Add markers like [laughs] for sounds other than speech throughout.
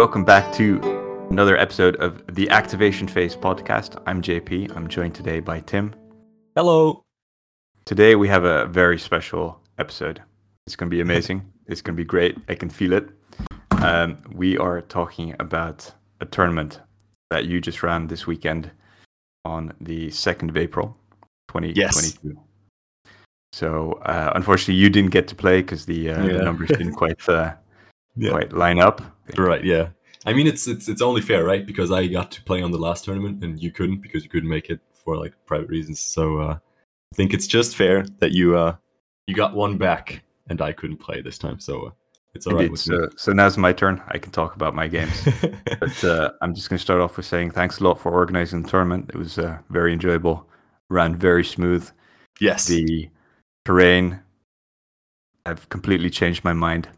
Welcome back to another episode of the Activation Phase podcast. I'm JP. I'm joined today by Tim. Hello. Today we have a very special episode. It's going to be [laughs] amazing. it's going to be great. I can feel it. Um, we are talking about a tournament that you just ran this weekend on the 2nd of April, 2022. Yes. So uh, unfortunately, you didn't get to play because the, uh, yeah. the numbers didn't quite uh, yeah. quite line up. Right. Yeah. I mean, it's it's it's only fair, right? Because I got to play on the last tournament and you couldn't because you couldn't make it for like private reasons. So uh, I think it's just fair that you uh, you got one back and I couldn't play this time. So uh, it's all Indeed. right with so. So now's my turn. I can talk about my games. [laughs] but uh, I'm just going to start off with saying thanks a lot for organizing the tournament. It was uh, very enjoyable, ran very smooth. Yes. The terrain, I've completely changed my mind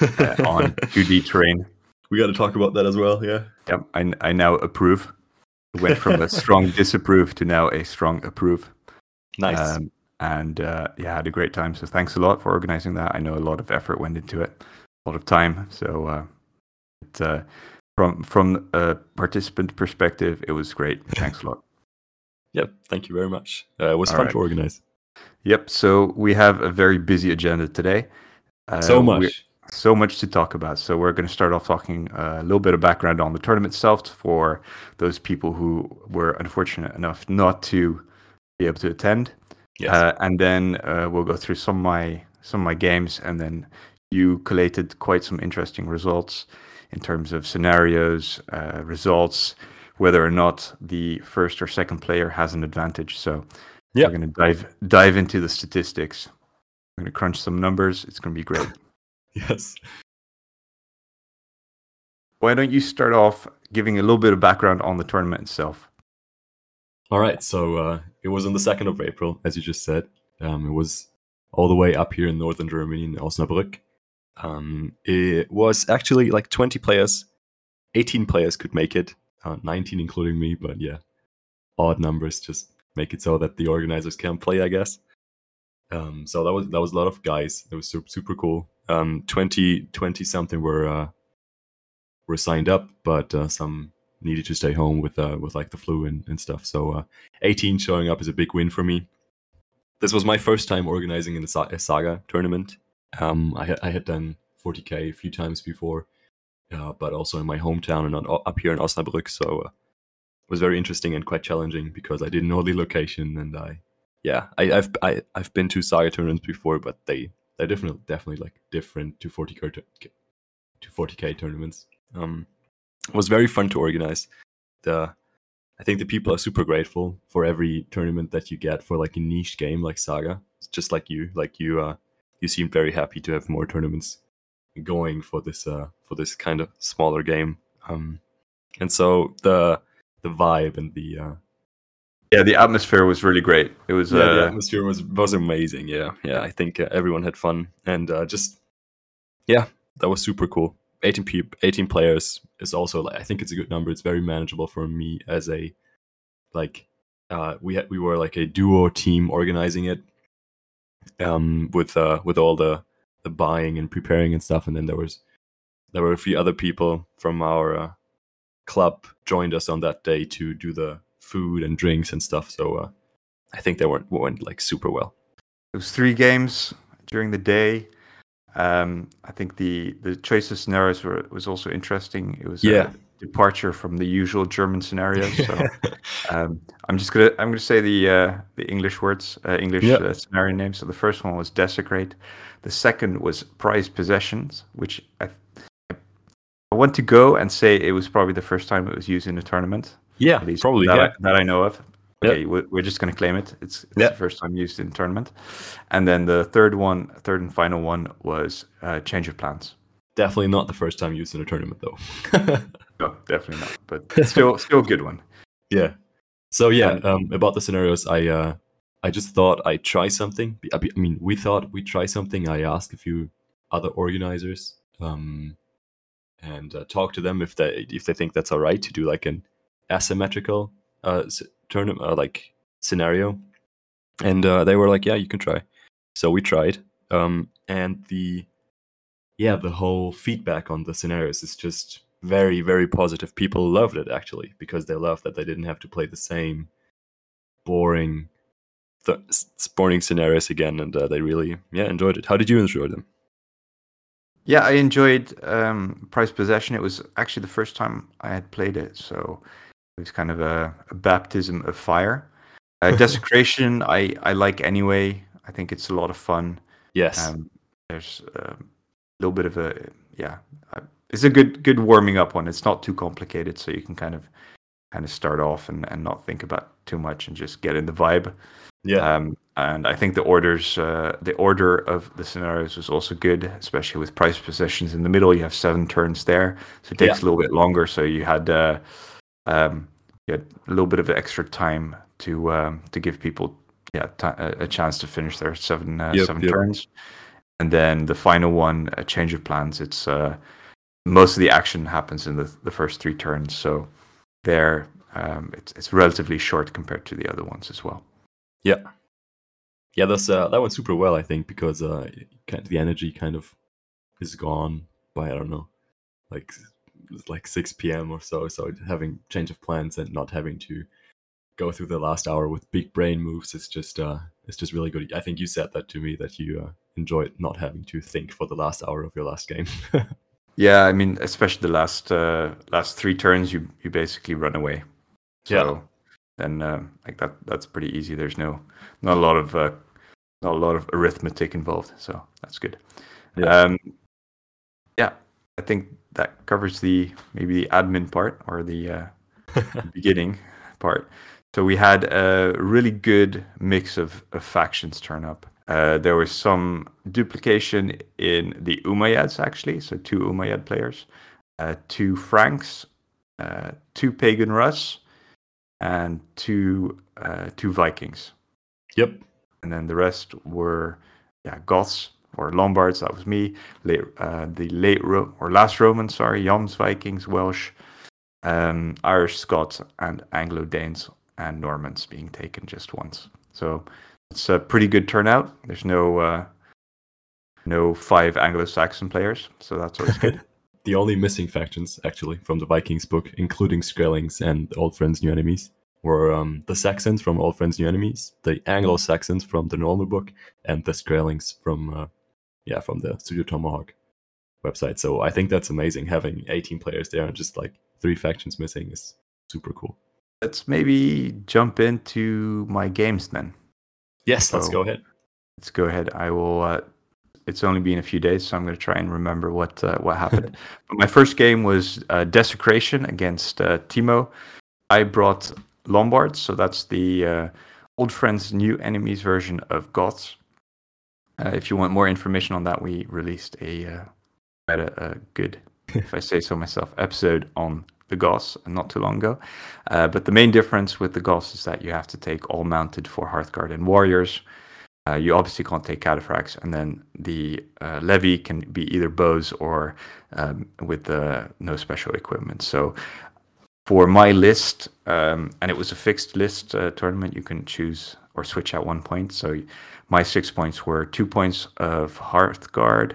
on 2D terrain. We got to talk about that as well. Yeah. Yep. I, I now approve. went from a strong [laughs] disapprove to now a strong approve. Nice. Um, and uh, yeah, I had a great time. So thanks a lot for organizing that. I know a lot of effort went into it, a lot of time. So uh, it, uh, from from a participant perspective, it was great. Thanks a lot. [laughs] Yep, thank you very much. Uh, it was All fun right. to organize. Yep. So we have a very busy agenda today. Uh, so much. So much to talk about. So we're going to start off talking uh, a little bit of background on the tournament itself for those people who were unfortunate enough not to be able to attend. Yes. Uh, and then uh, we'll go through some of my some of my games, and then you collated quite some interesting results in terms of scenarios, uh, results, whether or not the first or second player has an advantage. So yep. we're going to dive dive into the statistics. We're going to crunch some numbers. It's going to be great. [laughs] yes. Why don't you start off giving a little bit of background on the tournament itself? All right, so uh, it was on the 2nd of April, as you just said. Um, it was all the way up here in northern Germany in Osnabrück. Um, it was actually like 20 players, 18 players could make it, uh, 19 including me, but yeah, odd numbers just make it so that the organizers can play, I guess. Um, so that was that was a lot of guys. It was super, super cool. Um, 20, 20 something were uh, were signed up, but uh, some needed to stay home with uh, with like the flu and, and stuff. So uh, 18 showing up is a big win for me. This was my first time organizing in a saga tournament. Um, I, I had done 40k a few times before, uh, but also in my hometown and on, up here in Osnabrück. So uh, it was very interesting and quite challenging because I didn't know the location and I, yeah, I, have I, I've been to saga tournaments before, but they they're definitely definitely like different to 40k to 40k tournaments. Um, it was very fun to organize. The I think the people are super grateful for every tournament that you get for like a niche game like Saga. It's just like you, like you, uh, you seem very happy to have more tournaments going for this, uh, for this kind of smaller game. Um, and so the the vibe and the uh, yeah, the atmosphere was really great. It was yeah, uh, the atmosphere was was amazing. Yeah, yeah, I think uh, everyone had fun and uh, just yeah, that was super cool. 18 people, 18 players is also like I think it's a good number. It's very manageable for me as a like uh, we had we were like a duo team organizing it um, with uh, with all the the buying and preparing and stuff, and then there was there were a few other people from our uh, club joined us on that day to do the food and drinks and stuff. So uh, I think they went went like super well. It was three games during the day. Um, I think the the choice of scenarios were, was also interesting. It was yeah. a departure from the usual German scenarios. [laughs] So um, I'm just gonna I'm gonna say the uh, the English words, uh, English yep. uh, scenario names. So the first one was desecrate. The second was prized possessions, which I I want to go and say it was probably the first time it was used in a tournament. Yeah, probably that, yeah. I, that I know of. Okay, yep. we're just going to claim it. It's, it's yep. the first time used in tournament. And then the third one, third and final one was uh, change of plans. Definitely not the first time used in a tournament, though. [laughs] no, definitely not. But still, [laughs] still a good one. Yeah. So yeah, um, about the scenarios, I uh, I just thought I'd try something. I mean, we thought we'd try something. I asked a few other organizers um, and uh, talk to them if they if they think that's all right to do like an asymmetrical uh, tournament uh, like scenario, and uh, they were like, "Yeah, you can try." So we tried, um, and the yeah, the whole feedback on the scenarios is just very very positive. People loved it actually because they loved that they didn't have to play the same boring th- sporting scenarios again, and uh, they really yeah enjoyed it. How did you enjoy them? Yeah, I enjoyed um, Possession. It was actually the first time I had played it, so it was kind of a, a baptism of fire. Uh, [laughs] Desecration, I I like anyway. I think it's a lot of fun. Yes. Um, there's a little bit of a yeah. It's a good good warming up one. It's not too complicated, so you can kind of kind of start off and, and not think about too much and just get in the vibe. Yeah. Um, and I think the orders, uh, the order of the scenarios was also good, especially with prized possessions in the middle. You have seven turns there, so it takes yeah. a little bit longer. So you had, uh, um, had a little bit of extra time to um, to give people, yeah, t- a chance to finish their seven uh, yep, seven yep. turns. And then the final one, a change of plans. It's uh, most of the action happens in the the first three turns, so there um, it's it's relatively short compared to the other ones as well. Yeah, yeah, that's uh, that went super well, I think, because uh, the energy kind of is gone by I don't know, like like 6 p.m. or so. So having change of plans and not having to go through the last hour with big brain moves is just uh, it's just really good. I think you said that to me that you uh, enjoyed not having to think for the last hour of your last game. [laughs] yeah, I mean, especially the last uh, last three turns, you you basically run away. So, yeah then uh, like that that's pretty easy. There's no not a lot of uh, not a lot of arithmetic involved, so that's good. Yeah. Um, yeah, I think that covers the maybe the admin part or the uh, [laughs] beginning part. So we had a really good mix of, of factions turn up. Uh, there was some duplication in the Umayyads actually, so two Umayyad players, uh, two Franks, uh, two Pagan Rus, and two uh, two Vikings. Yep. And then the rest were yeah Goths or Lombards. That was me. Late, uh, the late Ro- or last Romans. Sorry, Jans, Vikings, Welsh, um, Irish, Scots, and Anglo Danes and Normans being taken just once. So it's a pretty good turnout. There's no uh, no five Anglo-Saxon players, so that's always good. [laughs] the only missing factions, actually, from the Vikings book, including Skraelings and Old Friends, New Enemies, were um, the Saxons from Old Friends, New Enemies, the Anglo Saxons from the normal book, and the Skraelings from, uh, yeah, from the Studio Tomahawk website. So I think that's amazing. Having 18 players there and just like three factions missing is super cool. Let's maybe jump into my games then. Yes, so, let's go ahead. Let's go ahead. I will uh, it's only been a few days, so I'm going to try and remember what uh, what happened. [laughs] but my first game was uh, Desecration against uh, Timo. I brought Lombards, so that's the uh, old friends, new enemies version of Goths. Uh, if you want more information on that, we released a uh, a, a good, [laughs] if I say so myself, episode on the Goths not too long ago. but the main difference with the Goths is that you have to take all mounted for Hearthguard and warriors. Uh, you obviously can't take cataphracts, and then the uh, levy can be either bows or um, with uh, no special equipment. So for my list, um, and it was a fixed list uh, tournament, you can choose or switch at one point. So my six points were two points of Hearthguard,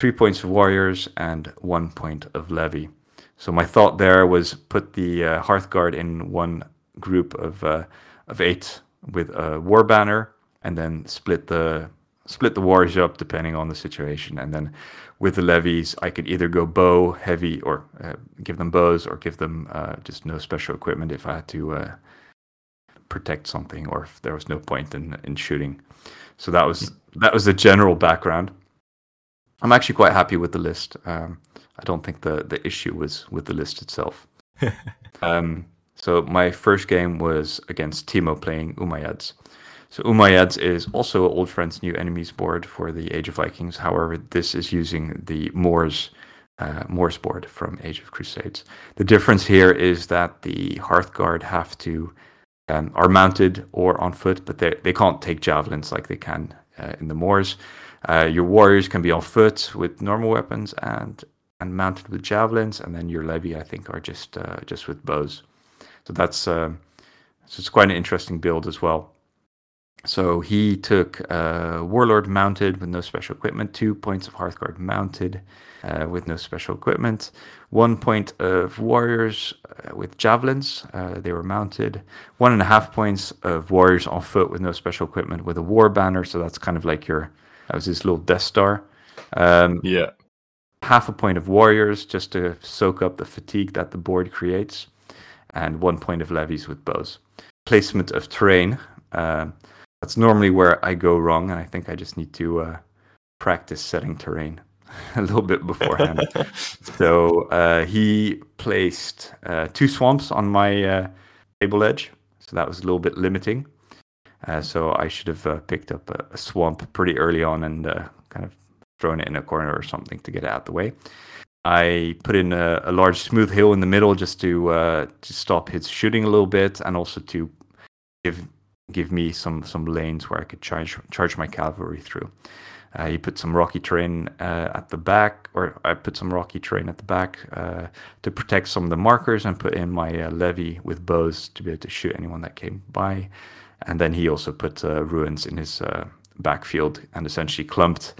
three points of Warriors, and one point of Levy. So my thought there was put the uh, Hearthguard in one group of uh, of eight with a War Banner and then split the split the warriors up depending on the situation. And then with the levies, I could either go bow heavy or uh, give them bows or give them uh, just no special equipment if I had to uh, protect something or if there was no point in in shooting. So that was that was the general background. I'm actually quite happy with the list. Um, I don't think the the issue was with the list itself. [laughs] um, so my first game was against Timo playing Umayyads. So Umayyads is also Old Friends, New Enemies board for the Age of Vikings. However, this is using the Moors uh, board from Age of Crusades. The difference here is that the Hearthguard have to um, are mounted or on foot, but they they can't take javelins like they can uh, in the Moors. Uh, your warriors can be on foot with normal weapons and and mounted with javelins, and then your levy, I think, are just uh, just with bows. So that's um, so it's quite an interesting build as well. So he took uh, Warlord mounted with no special equipment, two points of Hearthguard mounted uh, with no special equipment, one point of Warriors uh, with Javelins, uh, they were mounted, one and a half points of Warriors on foot with no special equipment with a War Banner. So that's kind of like your, that was his little Death Star. Um, yeah. Half a point of Warriors just to soak up the fatigue that the board creates, and one point of levies with bows. Placement of terrain. Uh, that's normally where I go wrong, and I think I just need to uh, practice setting terrain [laughs] a little bit beforehand. [laughs] so uh, he placed uh, two swamps on my uh, table edge, so that was a little bit limiting. Uh, so I should have uh, picked up a, a, swamp pretty early on and kind of thrown it in a corner or something to get it out of the way. I put in a, a large smooth hill in the middle just to to stop his shooting a little bit, and also to give give me some some lanes where I could charge charge my cavalry through. Uh, he put some rocky terrain uh, at the back, or I put some rocky terrain at the back uh, to protect some of the markers, and put in my uh, levy with bows to be able to shoot anyone that came by. And then he also put uh, ruins in his uh, backfield and essentially clumped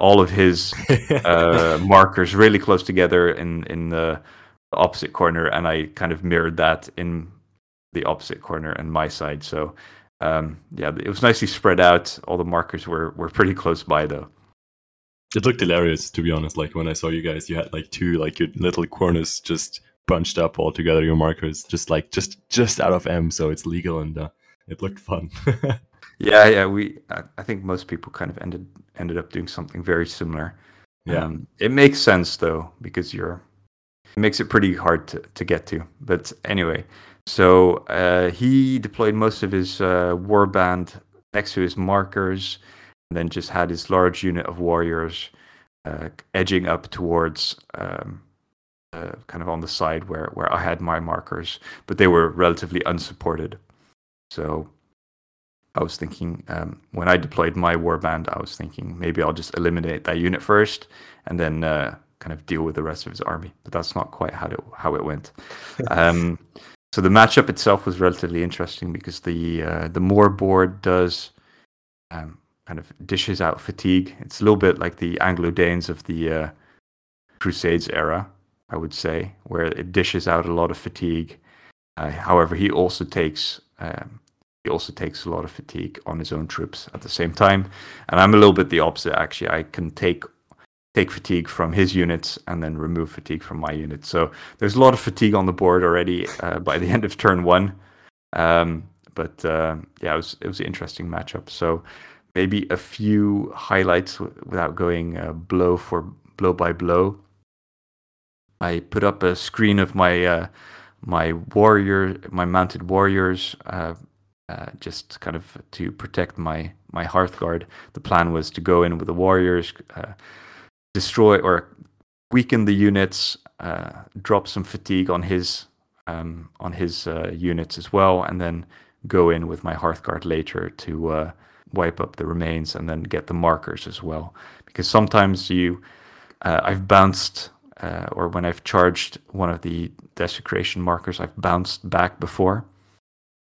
all of his [laughs] markers really close together in in the opposite corner, and I kind of mirrored that in the opposite corner and my side. So um, yeah, it was nicely spread out. All the markers were were pretty close by though. It looked hilarious to be honest. Like when I saw you guys, you had like two like your little corners just bunched up all together. Your markers just like just just out of M, so it's legal and uh, it looked fun. [laughs] yeah, yeah. We I think most people kind of ended ended up doing something very similar. Yeah, um, it makes sense though because you're it makes it pretty hard to, to get to. But anyway, so uh, he deployed most of his uh, warband next to his markers, and then just had his large unit of warriors uh, edging up towards um, uh, kind of on the side where, where I had my markers, but they were relatively unsupported. So I was thinking um, when I deployed my warband, I was thinking maybe I'll just eliminate that unit first, and then uh, kind of deal with the rest of his army. But that's not quite how it how it went. [laughs] Um, so the matchup itself was relatively interesting because the uh, the Moor board does um, kind of dishes out fatigue. It's a little bit like the Anglo Danes of the uh, Crusades era, I would say, where it dishes out a lot of fatigue. Uh, however, he also takes um, he also takes a lot of fatigue on his own troops at the same time, and I'm a little bit the opposite. Actually, I can take take fatigue from his units and then remove fatigue from my units. So there's a lot of fatigue on the board already uh, by the [laughs] end of turn one. Um, but uh, yeah, it was it was an interesting matchup. So maybe a few highlights w- without going uh, blow for blow by blow. I put up a screen of my uh, my warrior, my mounted warriors, uh, uh, just kind of to protect my my Hearthguard. The plan was to go in with the warriors destroy or weaken the units, uh, drop some fatigue on his um, on his uh, units as well, and then go in with my Hearthguard later to uh, wipe up the remains and then get the markers as well. Because sometimes you, uh, I've bounced, uh, or when I've charged one of the desecration markers, I've bounced back before,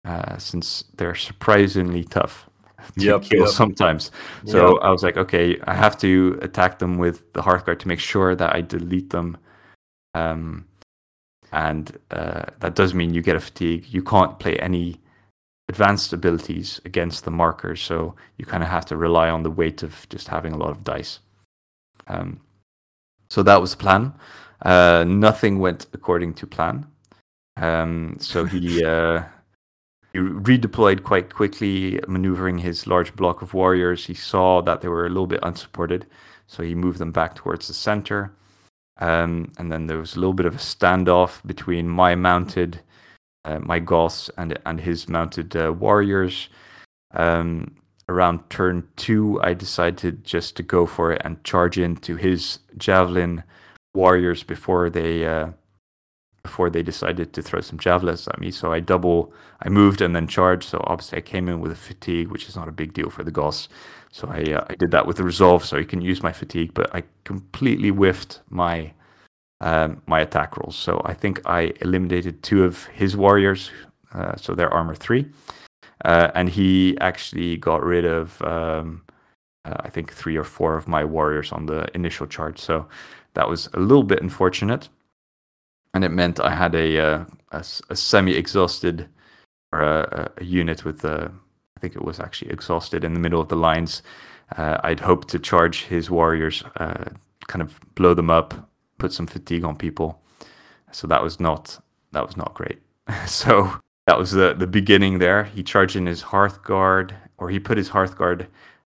uh, since they're surprisingly tough [laughs] to yep, kill yep. sometimes. So yep. I was like, okay, I have to attack them with the Hearthguard to make sure that I delete them. Um, and uh, that does mean you get a fatigue. You can't play any advanced abilities against the markers, so you kind of have to rely on the weight of just having a lot of dice. Um, so that was the plan. Uh, nothing went according to plan. Um, so he [laughs] uh, he redeployed quite quickly, maneuvering his large block of warriors. He saw that they were a little bit unsupported, so he moved them back towards the center. Um, and then there was a little bit of a standoff between my mounted, uh, my Goths, and and his mounted uh, warriors. Um, around turn two, I decided just to go for it and charge into his javelin warriors before they uh, before they decided to throw some javelins at me. So I double, I moved and then charged. So obviously I came in with a fatigue, which is not a big deal for the Goths. So I uh, I did that with the resolve, so he can use my fatigue. But I completely whiffed my um, my attack rolls. So I think I eliminated two of his warriors, uh, so they're armor three, uh, and he actually got rid of um, uh, I think three or four of my warriors on the initial charge. So that was a little bit unfortunate, and it meant I had a uh, a, a semi-exhausted or a, a unit with the I think it was actually exhausted in the middle of the lines. Uh, I'd hoped to charge his warriors, uh, kind of blow them up, put some fatigue on people. So that was not that was not great. [laughs] so that was the the beginning there. He charged in his hearth guard, or he put his Hearthguard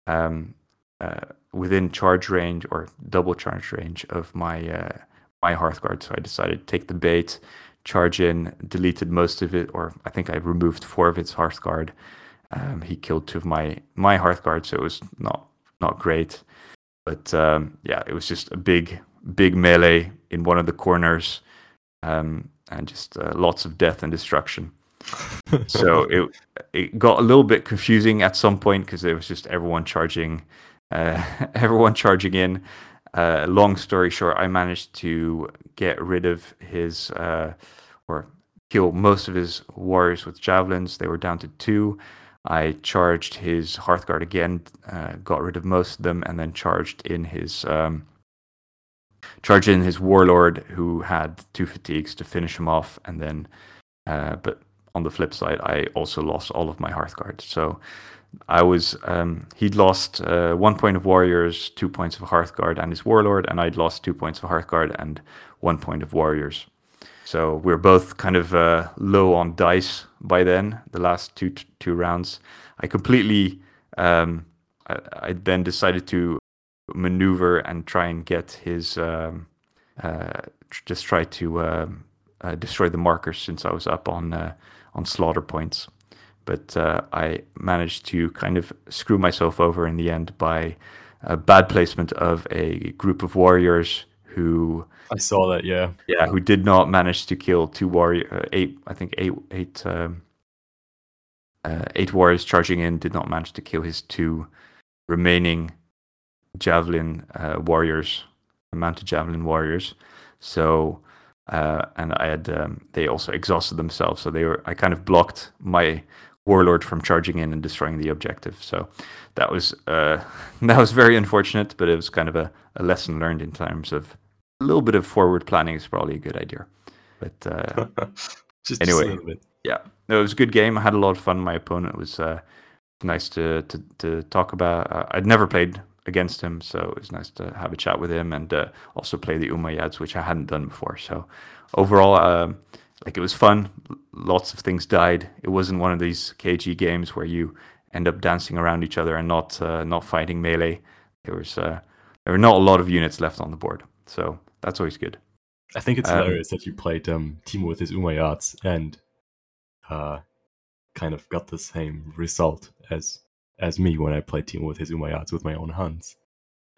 um, uh, within charge range or double charge range of my uh, my Hearthguard. So I decided to take the bait, charge in, deleted most of it, or I think I removed four of its Hearthguard. Um, he killed two of my my Hearthguard, so it was not not great. But um, yeah, it was just a big big melee in one of the corners, um, and just uh, lots of death and destruction. [laughs] so it it got a little bit confusing at some point because it was just everyone charging, uh, [laughs] everyone charging in. Uh, long story short, I managed to get rid of his uh, or kill most of his warriors with javelins. They were down to two. I charged his Hearthguard again, uh, got rid of most of them, and then charged in his um, charged in his Warlord, who had two fatigues to finish him off, and then. Uh, but on the flip side, I also lost all of my Hearthguard. So I was um, he'd lost uh, one point of warriors, two points of Hearthguard, and his warlord, and I'd lost two points of Hearthguard and one point of warriors. So we are both kind of uh, low on dice by then. The last two two rounds, I completely. Um, I, I, then decided to maneuver and try and get his. Um, uh, just try to um, uh, destroy the markers since I was up on uh, on slaughter points but uh, I managed to kind of screw myself over in the end by a bad placement of a group of warriors who I saw that, yeah, yeah, who did not manage to kill two warrior uh, eight, I think eight eight um, uh, eight warriors charging in did not manage to kill his two remaining javelin uh, warriors, mounted javelin warriors. So uh, and I had um, they also exhausted themselves, so they were I kind of blocked my warlord from charging in and destroying the objective. So that was uh, [laughs] that was very unfortunate, but it was kind of a, a, lesson learned in terms of a little bit of forward planning is probably a good idea. But uh, [laughs] just anyway, yeah, no, it was a good game. I had a lot of fun. My opponent was uh, nice to, to to talk about. Uh, I'd never played against him, so it was nice to have a chat with him and uh, also play the Umayyads, which I hadn't done before. So overall. Um, like it was fun. Lots of things died. It wasn't one of these KG games where you end up dancing around each other and not uh, not fighting melee. There was uh, there were not a lot of units left on the board, so that's always good. I think it's um, hilarious that you played um, Timo with his Umayyads and uh, kind of got the same result as as me when I played Timo with his Umayyads with my own Huns.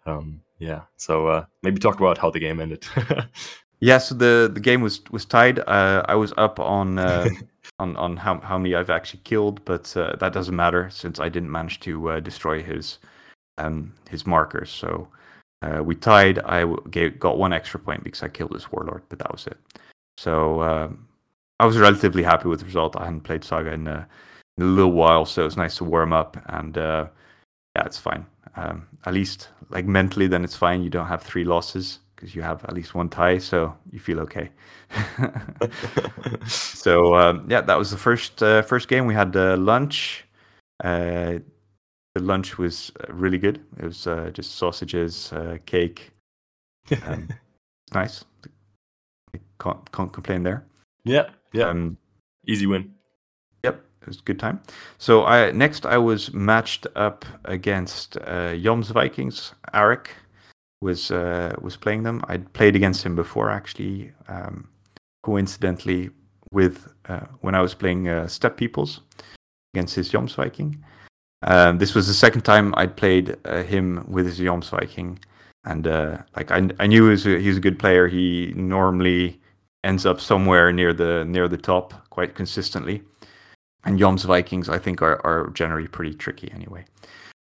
Um, yeah, so uh, maybe talk about how the game ended. [laughs] Yeah, so the, the game was was tied. Uh, I was up on uh, [laughs] on on how how many I've actually killed, but uh, that doesn't matter since I didn't manage to uh, destroy his um his markers. So uh, we tied. I gave, got one extra point because I killed his warlord, but that was it. So um, I was relatively happy with the result. I hadn't played Saga in a, in a little while, so it was nice to warm up. And uh, yeah, it's fine. Um, at least like mentally, then it's fine. You don't have three losses because you have at least one tie, so you feel okay. [laughs] [laughs] so um, yeah, that was the first uh, first game. We had uh, lunch. Uh, the lunch was uh, really good. It was uh, just sausages, uh, cake. Um, [laughs] nice. Can't can't complain there. Yeah, yeah. Um, Easy win. Yep, it was a good time. So I next I was matched up against uh, Jomsvikings, Arik was uh, was playing them. I'd played against him before, actually, um, coincidentally, with uh, when I was playing uh, Steppe Peoples against his Jomsviking. Um, this was the second time I'd played uh, him with his Jomsviking, and uh, like I, I knew he was, a, he was a good player. He normally ends up somewhere near the near the top quite consistently, and Jomsvikings I think are are generally pretty tricky anyway.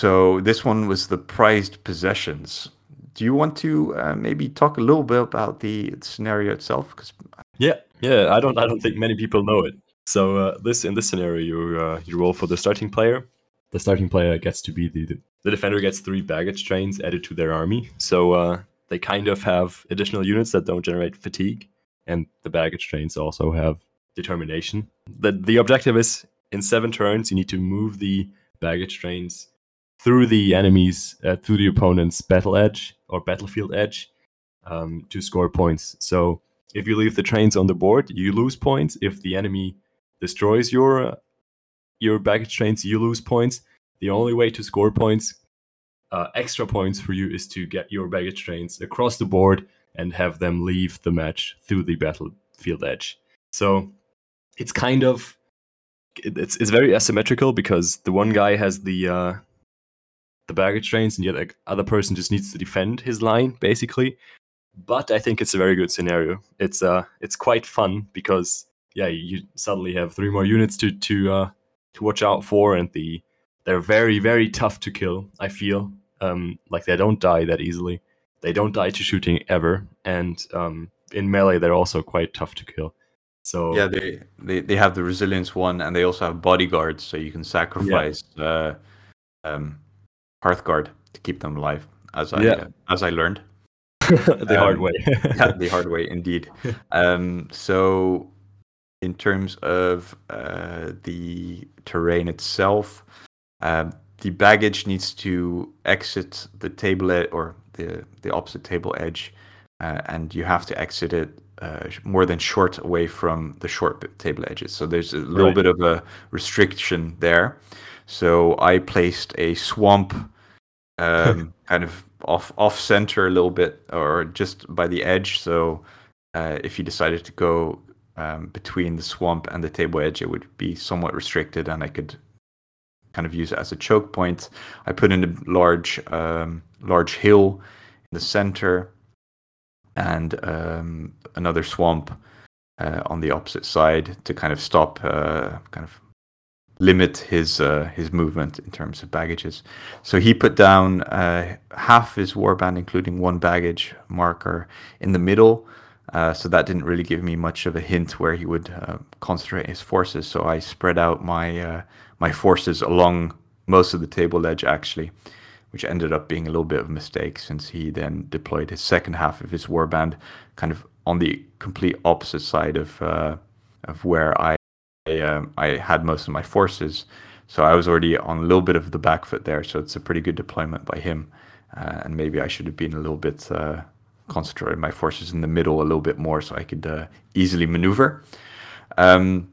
So this one was the prized possessions do you want to uh, maybe talk a little bit about the scenario itself? Because yeah, yeah, I don't, I don't think many people know it. So uh, this in this scenario, you uh, you roll for the starting player. The starting player gets to be the the defender gets three baggage trains added to their army. So uh, they kind of have additional units that don't generate fatigue, and the baggage trains also have determination. The the objective is in seven turns you need to move the baggage trains through the enemy's uh, through the opponent's battle edge or battlefield edge um, to score points. So if you leave the trains on the board, you lose points. If the enemy destroys your uh, your baggage trains, you lose points. The only way to score points, uh, extra points for you, is to get your baggage trains across the board and have them leave the match through the battlefield edge. So it's kind of it's it's very asymmetrical because the one guy has the uh, the baggage trains and yet the other, person just needs to defend his line basically. But I think it's a very good scenario. It's uh it's quite fun because yeah you suddenly have three more units to to uh, to watch out for and the they're very very tough to kill. I feel um like they don't die that easily. They don't die to shooting ever, and um, in melee they're also quite tough to kill. So yeah, they, they they have the resilience one, and they also have bodyguards, so you can sacrifice yeah. uh, um, Hearthguard to keep them alive. As I yeah. uh, as I learned [laughs] the um, hard way. [laughs] yeah, the hard way [laughs] indeed. Um, so in terms of uh, the terrain itself, uh, the baggage needs to exit the table ed- or the the opposite table edge, uh, and you have to exit it uh, more than short away from the short table edges. So there's a little right. bit of a restriction there. So I placed a swamp um, [laughs] kind of off off center a little bit or just by the edge. So uh, if you decided to go um, between the swamp and the table edge, it would be somewhat restricted, and I could kind of use it as a choke point. I put in a large um, large hill in the center and um, another swamp uh, on the opposite side to kind of stop, uh, kind of limit his uh, his movement in terms of baggages. So he put down uh, half his warband, including one baggage marker, in the middle. Uh, so that didn't really give me much of a hint where he would uh, concentrate his forces. So I spread out my my forces along most of the table edge actually which ended up being a little bit of a mistake since he then deployed his second half of his warband kind of on the complete opposite side of uh, of where I I, um, I had most of my forces. So I was already on a little bit of the back foot there. So it's a pretty good deployment by him. Uh, and maybe I should have been a little bit uh, concentrated my forces in the middle a little bit more so I could uh, easily maneuver. Um,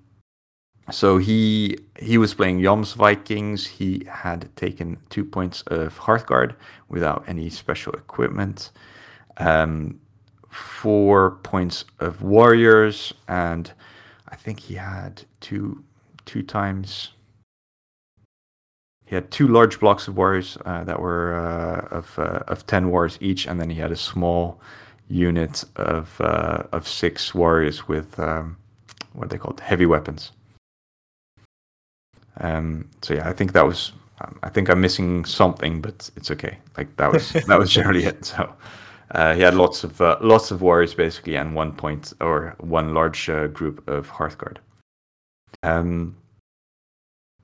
so he he was playing Jomsvikings. He had taken two points of Hearthguard without any special equipment, um, four points of Warriors, and I think he had two two times. He had two large blocks of warriors uh, that were uh, of uh, of ten warriors each, and then he had a small unit of uh, of six warriors with um, what are they called heavy weapons. Um, so yeah, I think that was. Um, I think I'm missing something, but it's okay. Like that was that was [laughs] generally it. So uh, he had lots of uh, lots of warriors basically, and one point or one large uh, group of Hearthguard. Um,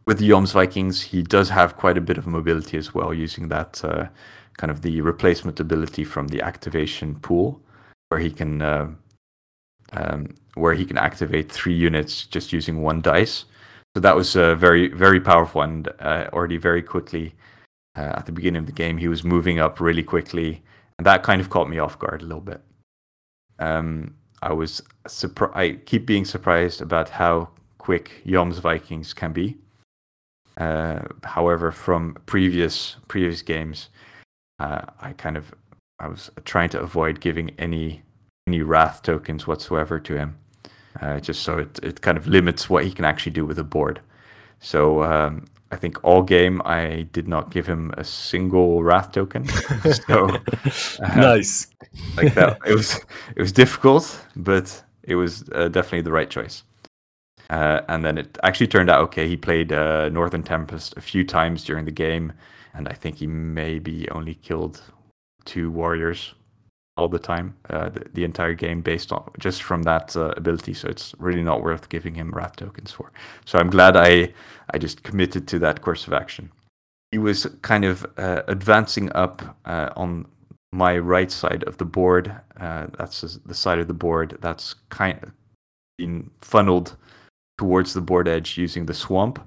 with the Jomsvikings, he does have quite a bit of mobility as well, using that uh, kind of the replacement ability from the activation pool, where he can uh, um, where he can activate three units just using one dice. So that was uh, very very powerful and already very quickly at the beginning of the game he was moving up really quickly and that kind of caught me off guard a little bit. Um, I was surprised. I keep being surprised about how quick Jomsvikings can be. Uh, however, from previous previous games, uh, I kind of I was trying to avoid giving any any wrath tokens whatsoever to him uh, just so it, it kind of limits what he can actually do with a board. So um, I think all game I did not give him a single wrath token. so [laughs] uh, nice, like that. It was it was difficult, but it was uh, definitely the right choice. Uh, and then it actually turned out okay. He played uh, Northern Tempest a few times during the game, and I think he maybe only killed two warriors all the time, uh, the, the, entire game based on just from that uh, ability. So it's really not worth giving him wrath tokens for. So I'm glad I I just committed to that course of action. He was kind of uh, advancing up uh, on my right side of the board. Uh, that's the side of the board that's kind of been funneled towards the board edge using the swamp.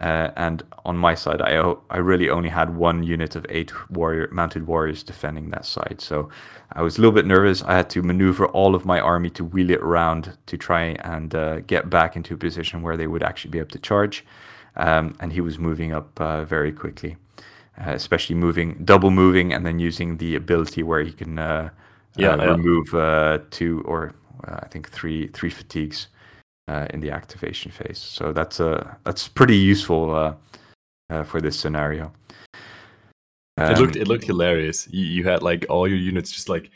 Uh, and on my side, I I really only had one unit of eight warrior mounted warriors defending that side. So I was a little bit nervous. I had to maneuver all of my army to wheel it around to try and uh, get back into a position where they would actually be able to charge. Um, and he was moving up uh, very quickly, uh, especially moving double moving and then using the ability where he can uh, yeah, yeah, remove two or I think three three fatigues uh, in the activation phase. So that's uh, that's pretty useful uh, uh for this scenario. Um, it looked it looked hilarious. You, you had like all your units just like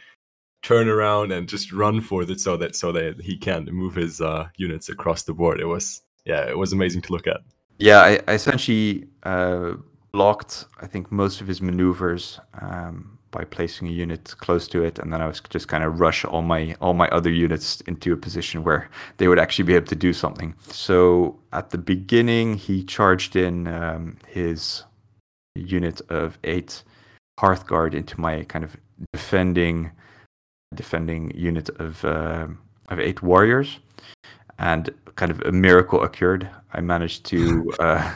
turn around and just run for it so that so that he can move his uh, units across the board. It was yeah, it was amazing to look at. Yeah, I, I essentially uh, blocked I think most of his maneuvers. Um, by placing a unit close to it, and then I was just kind of rush all my all my other units into a position where they would actually be able to do something. So at the beginning, he charged in um, his unit of eight Hearthguard into my kind of defending defending unit of uh, of eight warriors, and kind of a miracle occurred. I managed to. [laughs] Uh,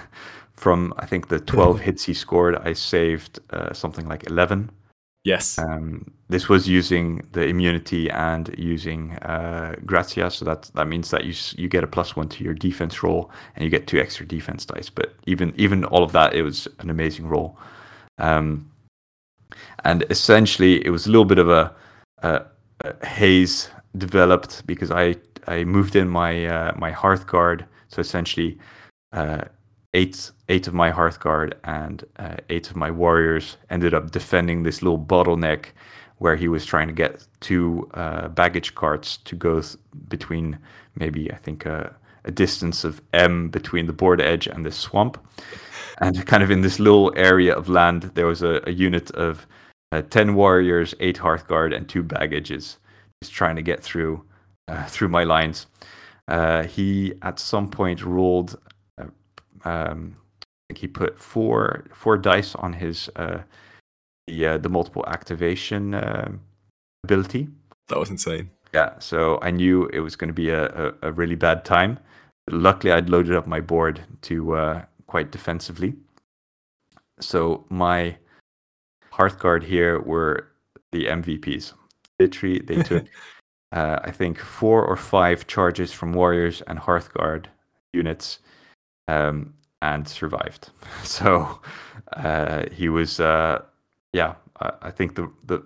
from I think the 12 [laughs] hits he scored, I saved uh, something like 11 Yes. Um, this was using the immunity and using uh, so that that means that you you get a plus one to your defense roll and you get two extra defense dice. But even even all of that, it was an amazing roll. Um, and essentially, it was a little bit of a, a, a haze developed because I I moved in my uh, my Hearthguard. So essentially, uh, eight eight of my Hearthguard and uh, eight of my warriors ended up defending this little bottleneck where he was trying to get two uh, baggage carts to go th- between maybe I think uh, a distance of m between the board edge and the swamp, and kind of in this little area of land there was a, a unit of uh, ten warriors, eight Hearthguard, and two baggages, just trying to get through uh, through my lines. Uh, he at some point rolled um, I think he put four four dice on his uh, the uh, the multiple activation uh, ability. That was insane. Yeah, so I knew it was going to be a, a, a, really bad time. Luckily, I'd loaded up my board to uh, quite defensively. So my Hearthguard here were the MVPs. Literally, they [laughs] took, uh, I think, four or five charges from Warriors and Hearthguard units um, and survived. [laughs] So uh, he was, uh, yeah, I, I, think the the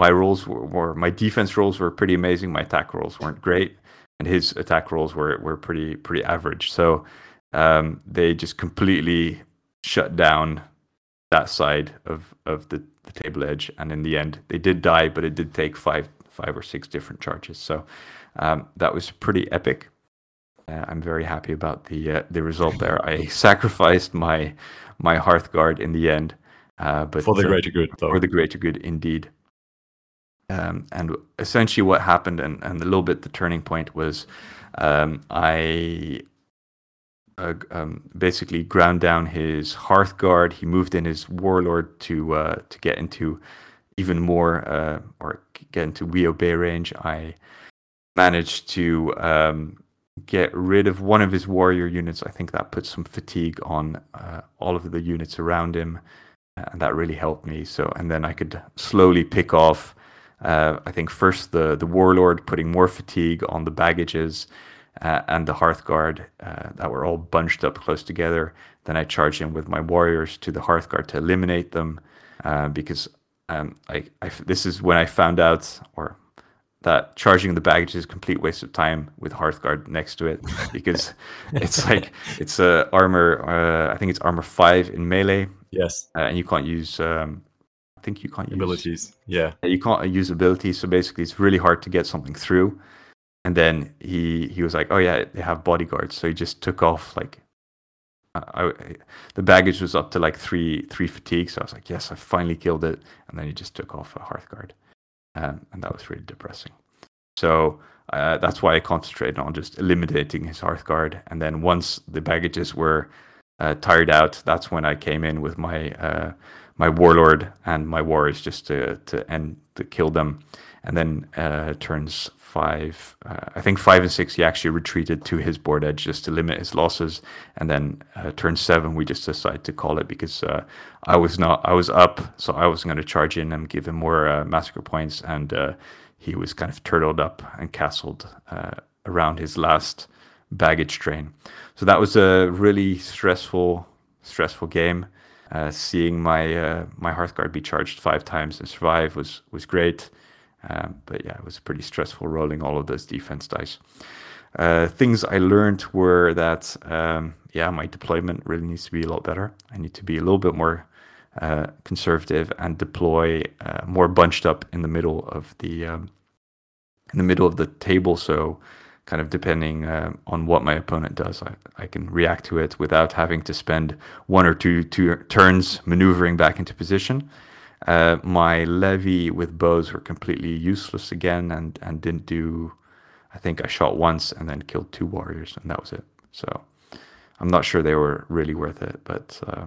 my rolls were, were, my defense rolls were pretty amazing. My attack rolls weren't great, and his attack rolls were were pretty pretty average. So um, they just completely shut down that side of of the, the table edge, and in the end, they did die, but it did take five five or six different charges. So um, that was pretty epic. I'm very happy about the uh, the result there. I [laughs] sacrificed my my Hearthguard in the end, uh, but for the greater good, though. For the greater good, indeed. Um, and essentially, what happened, and, and a little bit the turning point was, um, I uh, um, basically ground down his Hearthguard. He moved in his Warlord to uh, to get into even more uh, or get into we Bay range. I managed to um, get rid of one of his warrior units, I think that puts some fatigue on uh, all of the units around him, and that really helped me. So, and then I could slowly pick off. Uh, I think first the the warlord putting more fatigue on the baggages, uh, and the Hearthguard uh, that were all bunched up close together. Then I charged in with my warriors to the Hearthguard to eliminate them, uh, because um, I, I this is when I found out, or that charging the baggage is a complete waste of time with Hearthguard next to it because [laughs] it's like it's a armor. Uh, I think it's armor five in melee. Yes, uh, and you can't use. Um, I think you can't use abilities. Yeah, you can't use abilities. So basically, it's really hard to get something through. And then he he was like, "Oh yeah, they have bodyguards." So he just took off like. I, the baggage was up to like three three fatigue, so I was like, "Yes, I finally killed it." And then he just took off a Hearthguard. Um, and that was really depressing. So uh, that's why I concentrated on just eliminating his Hearthguard, and then once the baggages were uh, tired out, that's when I came in with my uh, my warlord and my warriors just to to end to kill them, and then uh, turns five, uh, I think five and six, he actually retreated to his board edge just to limit his losses, and then uh, turn seven, we just decided to call it because uh, I was not, I was up, so I wasn't going to charge in and give him more uh, massacre points, and uh, he was kind of turtled up and castled around his last baggage train. So that was a really stressful, stressful game. Uh, seeing my uh, my Hearthguard be charged five times and survive was was great. Um, but yeah, it was pretty stressful rolling all of those defense dice. Uh, things I learned were that um, yeah, my deployment really needs to be a lot better. I need to be a little bit more uh, conservative and deploy uh, more bunched up in the middle of the um, in the middle of the table. So kind of depending uh, on what my opponent does, I, I can react to it without having to spend one or two, two turns maneuvering back into position. Uh, my levy with bows were completely useless again and, and didn't do. I think I shot once and then killed two warriors, and that was it. So I'm not sure they were really worth it, but uh,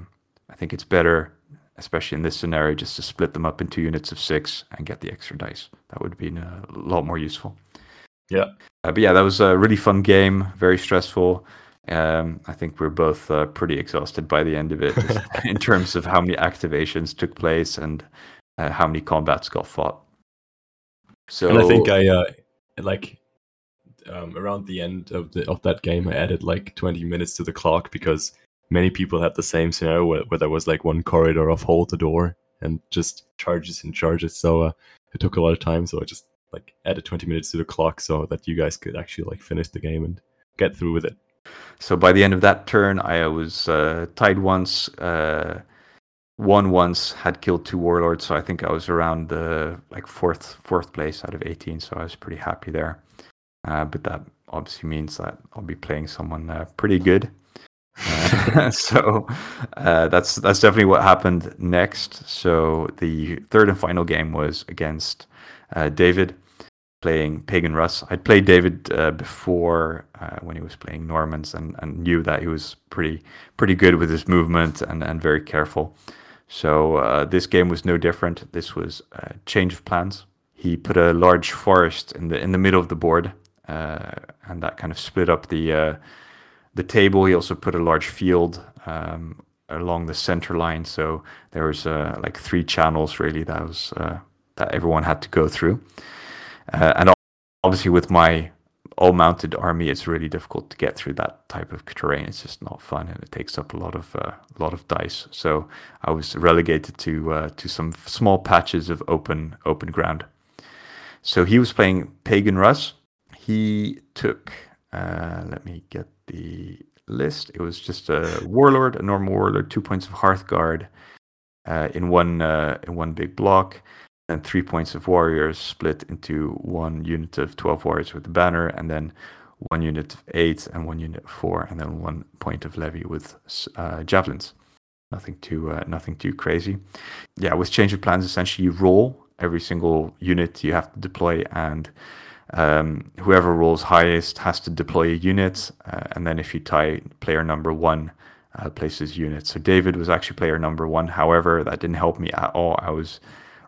I think it's better, especially in this scenario, just to split them up into units of six and get the extra dice. That would be a lot more useful. Yeah. Uh, but yeah, that was a really fun game, very stressful. Um, I think we're both uh, pretty exhausted by the end of it, [laughs] in terms of how many activations took place and uh, how many combats got fought. So, and I think I uh, like um, around the end of the of that game, I added like 20 minutes to the clock because many people had the same scenario where, where there was like one corridor of hold the door and just charges and charges. So uh, it took a lot of time. So I just like added 20 minutes to the clock so that you guys could actually like finish the game and get through with it. So by the end of that turn, I was uh, tied once, uh, won once, had killed two warlords. So I think I was around the like fourth fourth place out of 18. So I was pretty happy there. Uh, but that obviously means that I'll be playing someone uh, pretty good. Uh, [laughs] so uh, that's that's definitely what happened next. So the third and final game was against David playing Pagan Rus. I'd played David uh, before uh, when he was playing Normans and, and knew that he was pretty pretty good with his movement and, and very careful. So uh, this game was no different. This was a change of plans. He put a large forest in the in the middle of the board, uh, and that kind of split up the uh, the table. He also put a large field um, along the center line, so there was uh, like three channels really that was that everyone had to go through. Uh, and obviously, with my all mounted army, it's really difficult to get through that type of terrain. It's just not fun, and it takes up a lot of uh, a lot of dice. So I was relegated to uh, to some small patches of open open ground. So he was playing Pagan Rus. He took. Uh, let me get the list. It was just a warlord, a normal warlord, two points of Hearthguard uh, in one uh, in one big block and three points of warriors split into one unit of 12 warriors with the banner, and then one unit of eight and one unit of four, and then one point of levy with uh, javelins. Nothing too, uh, nothing too crazy. Yeah, with change of plans, essentially you roll every single unit you have to deploy, and um, whoever rolls highest has to deploy a unit, uh, and then if you tie player number one, uh, places units. So David was actually player number one. However, that didn't help me at all. I was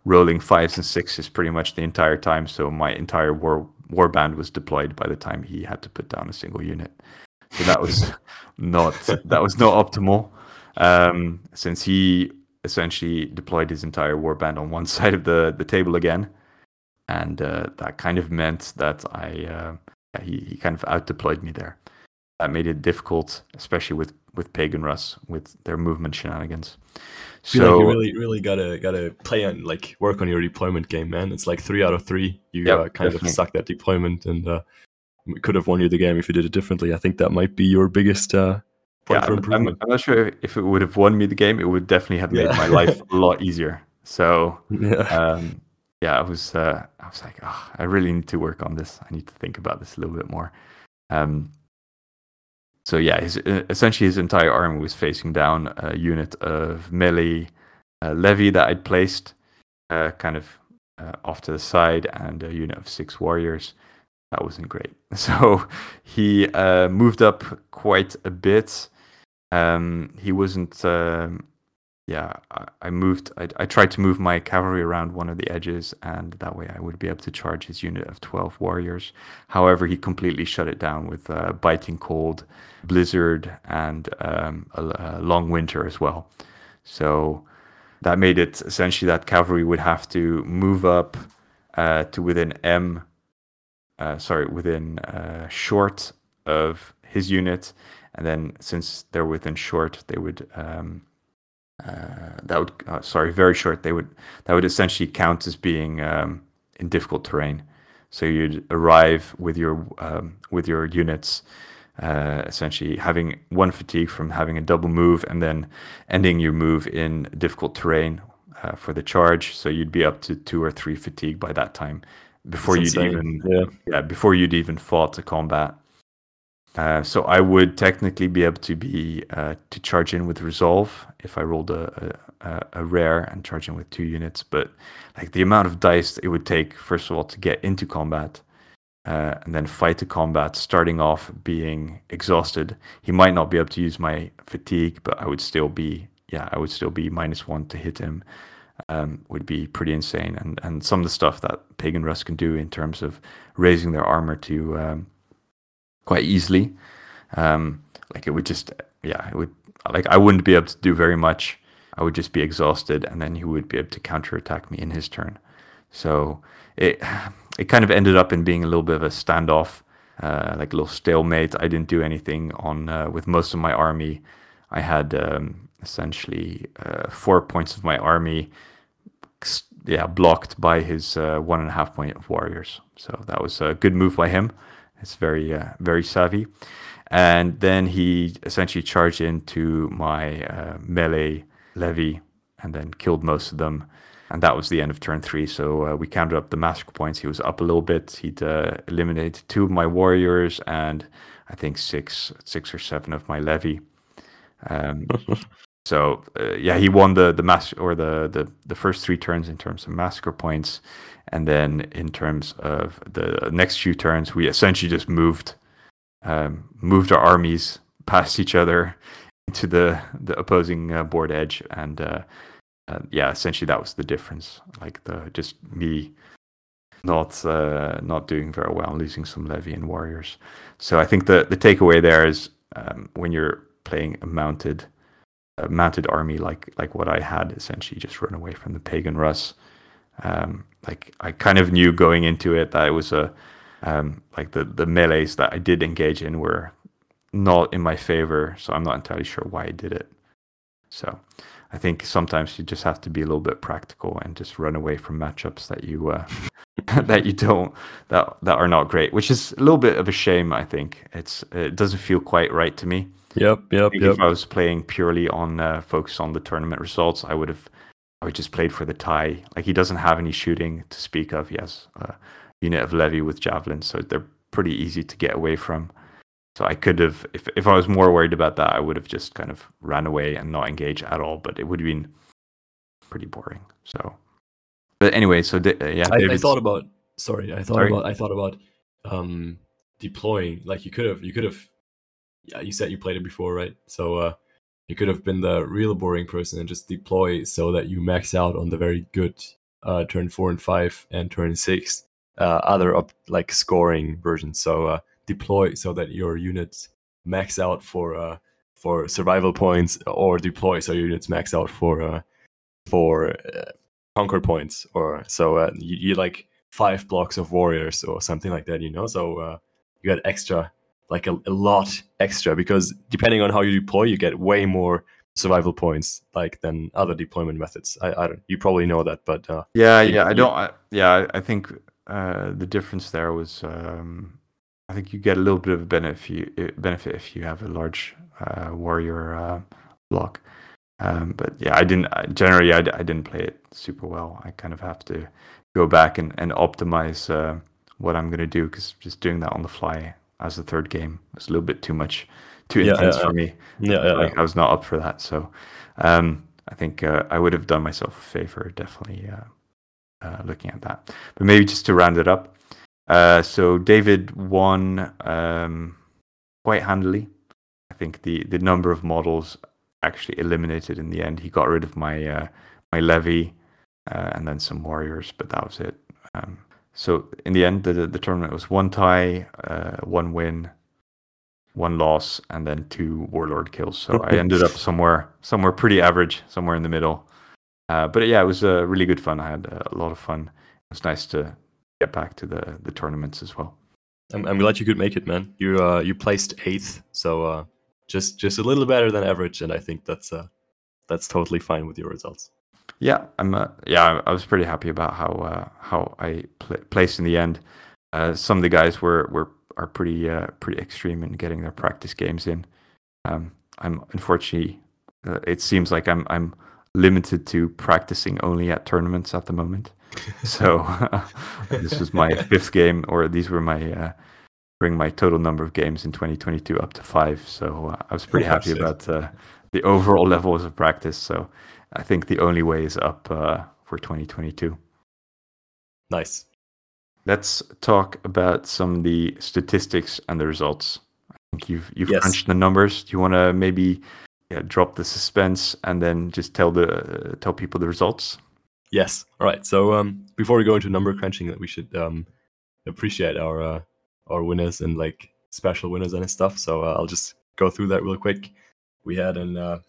rolling fives and sixes pretty much the entire time. So my entire war war band was deployed by the time he had to put down a single unit. So that was [laughs] not that was not optimal. Um, since he essentially deployed his entire war band on one [laughs] side of the, the table again, and uh, that kind of meant that I uh, he he kind of out deployed me there. That made it difficult, especially with with Pagan Rus with their movement shenanigans. So like you really, really gotta gotta play and like work on your deployment game, man. It's like three out of three. You yep, uh, kind definitely. of suck that deployment, and uh, could have won you the game if you did it differently. I think that might be your biggest uh, point yeah, for improvement. I'm, I'm, not sure if it would have won me the game. It would definitely have made yeah. my life a lot easier. So [laughs] yeah, um, yeah, I was uh, I was like, oh, I really need to work on this. I need to think about this a little bit more. Um, so yeah, his, uh, essentially his entire army was facing down a unit of melee uh, levy that I'd placed, uh, kind of uh, off to the side and a unit of six warriors. That wasn't great. [laughs] So he uh, moved up quite a bit. Um, he wasn't. Um, yeah, I, I moved. I, I, tried to move my cavalry around one of the edges, and that way I would be able to charge his unit of twelve warriors. However, he completely shut it down with uh, biting cold, blizzard, and um, a, a long winter as well. So that made it essentially that cavalry would have to move up uh, to within M, uh, sorry, within uh, short of his unit, and then since they're within short, they would um, uh, that would uh, sorry very short. They would that would essentially count as being um, in difficult terrain. So you'd arrive with your um, with your units uh, essentially having one fatigue from having a double move and then ending your move in difficult terrain uh, for the charge. So you'd be up to two or three fatigue by that time before That's you'd insane. even yeah. yeah before you'd even fought a combat. Uh, so I would technically be able to be uh, to charge in with resolve if I rolled a, a, a rare and charge in with two units. But like the amount of dice it would take, first of all, to get into combat, uh, and then fight to combat, starting off being exhausted. He might not be able to use my fatigue, but I would still be, yeah, I would still be minus one to hit him. Um, would be pretty insane, and and some of the stuff that Pagan Rus can do in terms of raising their armor to um, quite easily, um, like it would just, yeah, it would like I wouldn't be able to do very much. I would just be exhausted, and then he would be able to counterattack me in his turn. So it [sighs] it kind of ended up in being a little bit of a standoff, uh, like a little stalemate. I didn't do anything on uh, with most of my army. I had um, essentially uh, four points of my army, yeah, blocked by his uh, one and a half point of warriors. So that was a good move by him. It's very uh, very savvy. And then he essentially charged into my uh, melee levy and then killed most of them and that was the end of turn three. So uh, we counted up the massacre points. He was up a little bit. He'd uh, eliminated two of my warriors and I think six, six or seven of my levy. Um, [laughs] so uh, yeah, he won the the mass or the, the the first three turns in terms of massacre points, and then in terms of the next few turns, we essentially just moved um, moved our armies past each other into the the opposing uh, board edge and uh, uh, yeah, essentially that was the difference. Like the just me not uh, not doing very well, losing some levy and warriors. So I think the the takeaway there is um, when you're playing a mounted a mounted army like like what I had, essentially just run away from the pagan Rus. Um, like I kind of knew going into it that it was a um, like the the melees that I did engage in were not in my favor, so I'm not entirely sure why I did it. So I think sometimes you just have to be a little bit practical and just run away from matchups that you uh, [laughs] that you don't that that are not great, which is a little bit of a shame. I think it's it doesn't feel quite right to me. Yep, yep, yep. If I was playing purely on uh, focus on the tournament results, I would have I would just played for the tie. Like he doesn't have any shooting to speak of. He has a unit of levy with javelin, so they're pretty easy to get away from. So I could have, if, if I was more worried about that, I would have just kind of ran away and not engaged at all. But it would have been pretty boring. So, but anyway, so uh, yeah, I, I, thought about. Sorry, I thought sorry? about. I thought about um, deploying. Like you could have, you could have. Yeah, you said you played it before, right? So uh, you could have been the real boring person and just deploy so that you max out on the very good uh, turn four and five and turn six uh, other like scoring versions. So uh, deploy so that your units max out for uh, for survival points, or deploy so your units max out for uh, for conquer points, or so you, you like five blocks of warriors or something like that. You know, so you got extra, like a, a lot extra, because depending on how you deploy, you get way more survival points like than other deployment methods. I, I don't. You probably know that, but uh, yeah, yeah, I don't. I, yeah, I think uh, the difference there was um, I think you get a little bit of a benefit if you, benefit if you have a large uh, warrior uh, block. Um, but yeah, I didn't generally. I, I didn't play it super well. I kind of have to go back and and optimize uh, what I'm going to do because just doing that on the fly as the third game It was a little bit too much, too yeah, intense yeah, for me. Yeah, yeah, like, I was not up for that. So um, I think uh, I would have done myself a favor, definitely uh, uh, looking at that. But maybe just to round it up. Uh, so David won um, quite handily. I think the the number of models actually eliminated in the end. He got rid of my uh, my levy uh, and then some warriors, but that was it. Um, so in the end, the the tournament was one tie, uh, one win, one loss, and then two warlord kills. So I ended up [laughs] somewhere somewhere pretty average, somewhere in the middle. Uh, but yeah, it was uh, really good fun. I had a lot of fun. It was nice to get back to the the tournaments as well. I'm, I'm glad you could make it, man. You uh, you placed eighth, so uh, just just a little better than average, and I think that's uh, that's totally fine with your results. Yeah, I'm. Uh, yeah, I was pretty happy about how uh, how I pl- placed in the end. Uh, some of the guys were were are pretty uh, pretty extreme in getting their practice games in. Um, I'm unfortunately, uh, it seems like I'm I'm limited to practicing only at tournaments at the moment. [laughs] so [laughs] this was my fifth game, or these were my uh, bring my total number of games in 2022 up to five. So uh, I was pretty [laughs] happy about uh, the overall levels of practice. So I think the only way is up uh, for 2022. Nice. Let's talk about some of the statistics and the results. I think you've you've yes. crunched the numbers. Do you want to maybe yeah, drop the suspense and then just tell the uh, tell people the results? Yes. All right. So um, before we go into number crunching, that we should um, appreciate our uh, our winners and like special winners and stuff. So uh, I'll just go through that real quick. We had an uh,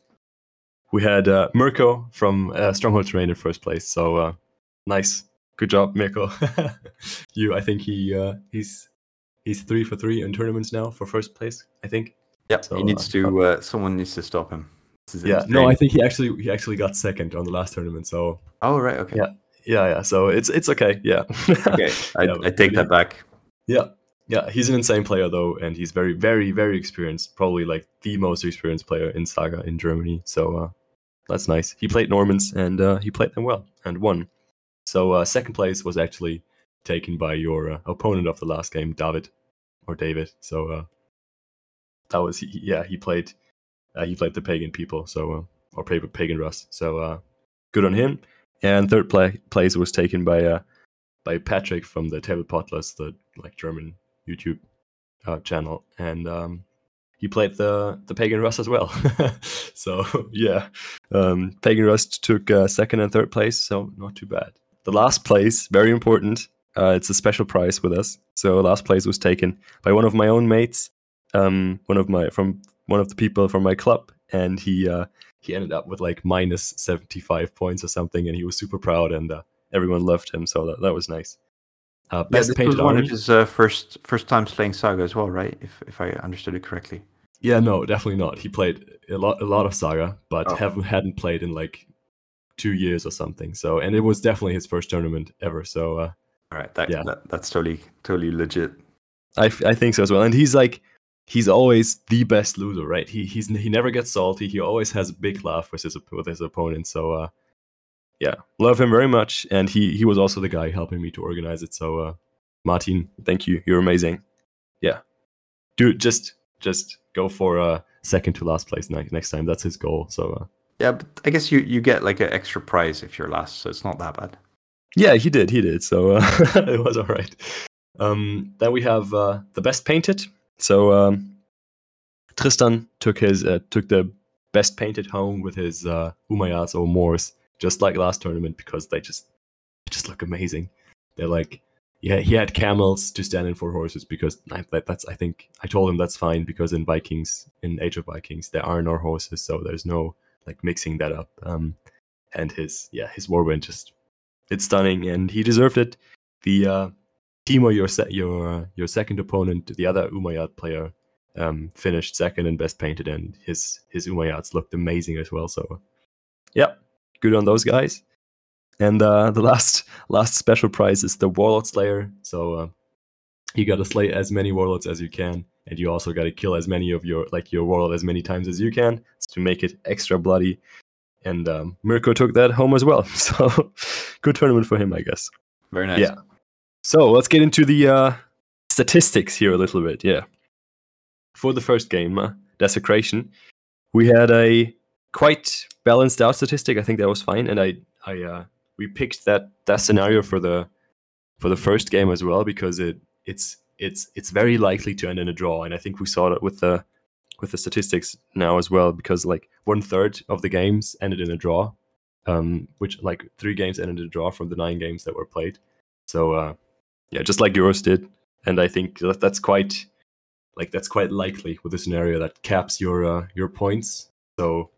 we had uh, Mirko from uh, Stronghold Terrain in first place. So uh, nice, good job, Mirko. [laughs] you, I think he uh, he's he's three for three in tournaments now for first place. I think. Yeah, so, he needs uh, to. Uh, someone needs to stop him. Yeah, no, I think he actually he actually got second on the last tournament. So. Oh right, okay. Yeah, yeah, yeah. So it's it's okay. Yeah. okay, [laughs] I, yeah, I take that back. Yeah, yeah, he's an insane player though, and he's very, very, very experienced. Probably like the most experienced player in Saga in Germany. So uh, that's nice. He played Normans and uh, he played them well and won. So uh, second place was actually taken by your uh, opponent of the last game, David or David. So uh, that was he, yeah he played uh, he played the pagan people. So or pagan Rus. So good on him. And third place was taken by by Patrick from the Table Potless, the like German YouTube uh, channel, and um, he played the the Pagan Rus as well. [laughs] so yeah, um, Pagan Rus took uh, second and third place, so not too bad. The last place, very important. Uh, it's a special prize with us. So last place was taken by one of my own mates, um, one of my from one of the people from my club, and he uh, he ended up with like minus seventy five points or something, and he was super proud, and uh, everyone loved him. So that, that was nice. Uh, best yeah, painted one of his uh, first first times playing Saga as well, right? If if I understood it correctly. Yeah, no, definitely not. He played a lot a lot of Saga, but oh. haven't hadn't played in like two years or something. So, and it was definitely his first tournament ever. So, uh, all right, that, yeah, that, that's totally totally legit. I, I think so as well. And he's like he's always the best loser, right? He he's he never gets salty. He always has a big laugh with his with his opponent. So uh, yeah, love him very much, and he he was also the guy helping me to organize it. So, uh, Martin, thank you. You're amazing. Yeah, dude, just just go for a uh, second to last place next next time. That's his goal. So. Uh, yeah, but I guess you you get like an extra prize if you're last, so it's not that bad. Yeah, he did. He did. So uh, [laughs] it was all right. Um, then we have uh, the best painted. So um, Tristan took his uh, took the best painted home with his uh, Umayyads or Moors just like last tournament because they just they just look amazing. They're like, yeah, he had camels to stand in for horses because I, that, that's I think I told him that's fine because in Vikings in Age of Vikings there are no horses, so there's no like mixing that up. Um, and his yeah his warband just it's stunning and he deserved it. The uh, Timo, your se- your your second opponent, the other Umayyad player, um, finished second in best painted, and his his Umayyads looked amazing as well. So, good on those guys. And uh, the last last special prize is the Warlord Slayer. So uh, you got to slay as many warlords as you can, and you also got to kill as many of your like your warlord as many times as you can to make it extra bloody. And um, Mirko took that home as well. [laughs] So good tournament for him, I guess. Very nice. Yeah. So let's get into the uh, statistics here a little bit. Yeah. For the first game, uh, Desecration, we had a quite balanced out statistic. I think that was fine, and I I uh, we picked that that scenario for the for the first game as well because it it's it's it's very likely to end in a draw, and I think we saw that with the with the statistics now as well because like one third of the games ended in a draw, um, which like three games ended in a draw from the nine games that were played. So uh, yeah, just like yours did, and I think that that's quite like that's quite likely with a scenario that caps your uh, your points. So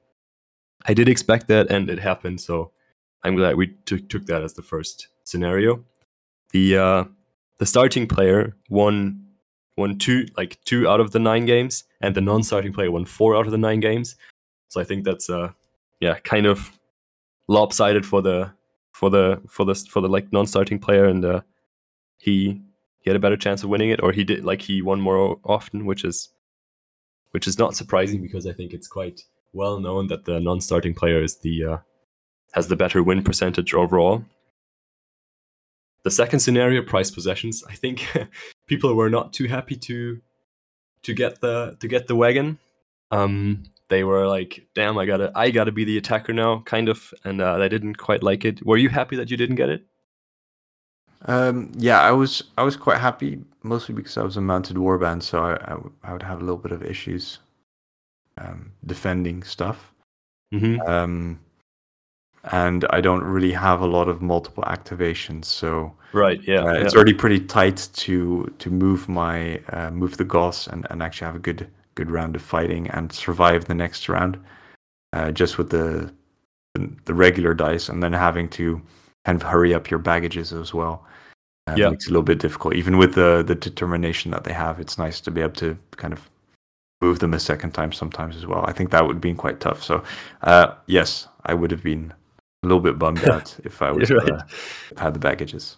I did expect that, and it happened. So I'm glad we took took that as the first scenario. The uh, the starting player won won two like two out of the nine games, and the non-starting player won four out of the nine games. So I think that's uh yeah kind of lopsided for the for the for the for the like non-starting player, and uh, he he had a better chance of winning it, or he did like he won more often, which is which is not surprising because I think it's quite well known that the non-starting player is the uh, has the better win percentage overall. The second scenario, prized possessions, I think [laughs] people were not too happy to to get the to get the wagon. Um, they were like, "Damn, I gotta I gotta be the attacker now," kind of, and uh, they didn't quite like it. Were you happy that you didn't get it? Um, yeah, I was I was quite happy, mostly because I was a mounted warband, so I, would have a little bit of issues um, defending stuff. Mm-hmm. Um, and I don't really have a lot of multiple activations, so Right. Yeah. uh, yeah. it's already pretty tight to to move my uh, move the Goss and, and actually have a good good round of fighting and survive the next round, uh, just with the the regular dice, and then having to kind of hurry up your baggages as well. Uh, Yeah. makes it a little bit difficult. Even with the the determination that they have, it's nice to be able to kind of move them a second time sometimes as well. I think that would have been quite tough. So, uh, yes, I would have been a little bit bummed [laughs] out if I was Right. uh, had the baggages.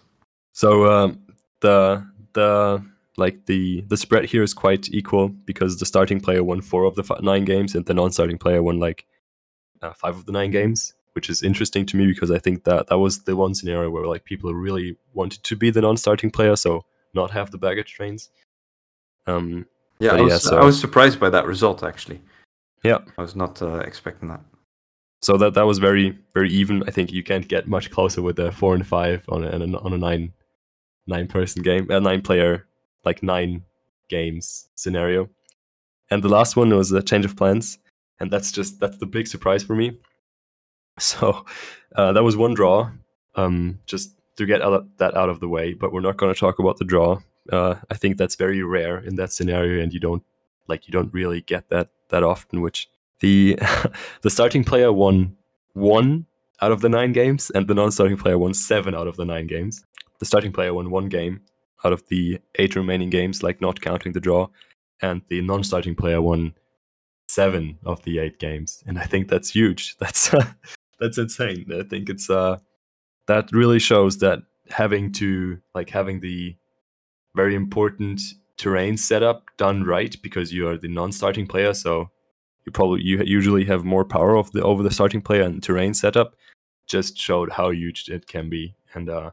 So um, the the like the the spread here is quite equal because the starting player won four of the fi- nine games and the non-starting player won like uh, five of the nine games, which is interesting to me because I think that that was the one scenario where like people really wanted to be the non-starting player, so not have the baggage trains. Um, Yeah, I was, yeah, so- I was surprised by that result actually. Yeah. I was not uh, expecting that. so that that was very very even. I think you can't get much closer with a four and five on a, on a, nine nine person game, a nine player like nine games scenario. And the last one was a change of plans, and that's just that's the big surprise for me. [laughs] So uh, that was one draw, um, just to get out that out of the way. But we're not going to talk about the draw. Uh, I think that's very rare in that scenario, and you don't like you don't really get that that often. Which the [laughs] the starting player won one out of the nine games, and the non-starting player won seven out of the nine games. The starting player won one game out of the eight remaining games, like not counting the draw, and the non-starting player won seven of the eight games. And I think that's huge. [laughs] That's that's insane. I think it's uh that really shows that having to like having the very important terrain setup done right because you are the non-starting player, so you probably you usually have more power of the over the starting player and terrain setup. Just showed how huge it can be and uh,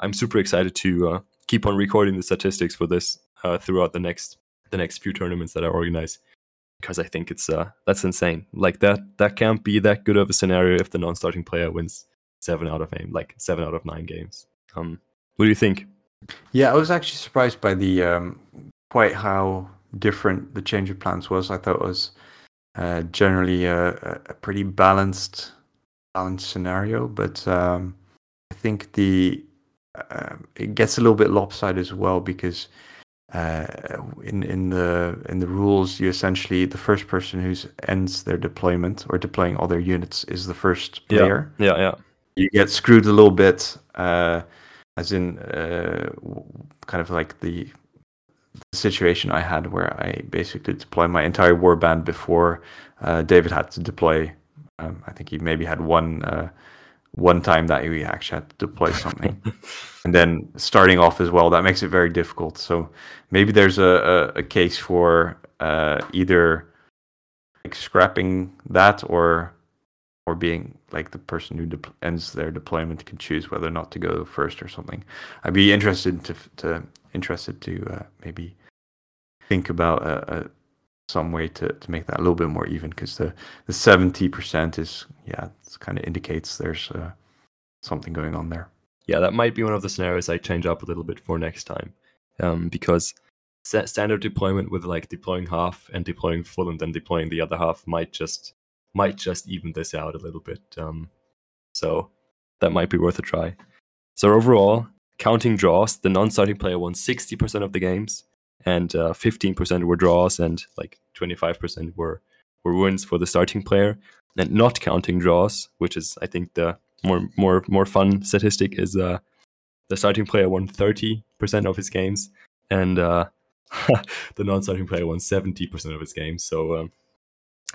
i'm super excited to uh, keep on recording the statistics for this uh, throughout the next the next few tournaments that i organize because i think it's uh that's insane. Like that that can't be that good of a scenario if the non-starting player wins seven out of eight like seven out of nine games. Um what do you think Yeah, I was actually surprised by the um, quite how different the change of plans was. I thought it was uh, generally a, a- pretty balanced balanced scenario, but um, I think the uh, it gets a little bit lopsided as well because uh, in in the in the rules, you essentially the first person who ends their deployment or deploying all their units is the first Yeah. player yeah yeah you get screwed a little bit, uh, as in uh, kind of like the, the situation I had where I basically deployed my entire warband before uh, David had to deploy. Um, I think he maybe had one uh, one time that he actually had to deploy something, [laughs] and then starting off as well that makes it very difficult. So maybe there's a, a, a case for uh, either like scrapping that or or being like the person who de- ends their deployment can choose whether or not to go first or something. I'd be interested to to interested to uh, maybe think about uh, uh, some way to, to make that a little bit more even because the the seventy percent is yeah kind of indicates there's uh, something going on there. Yeah, that might be one of the scenarios I change up a little bit for next time, um, because standard deployment with like deploying half and deploying full and then deploying the other half might just might just even this out a little bit. Um, so that might be worth a try. So overall, counting draws, the non-starting player won 60% of the games, and uh, 15% were draws, and like 25% were were wins for the starting player. And not counting draws, which is I think the more more more fun statistic, is uh, the starting player won 30% of his games, and uh, [laughs] the non-starting player won 70% of his games. So um,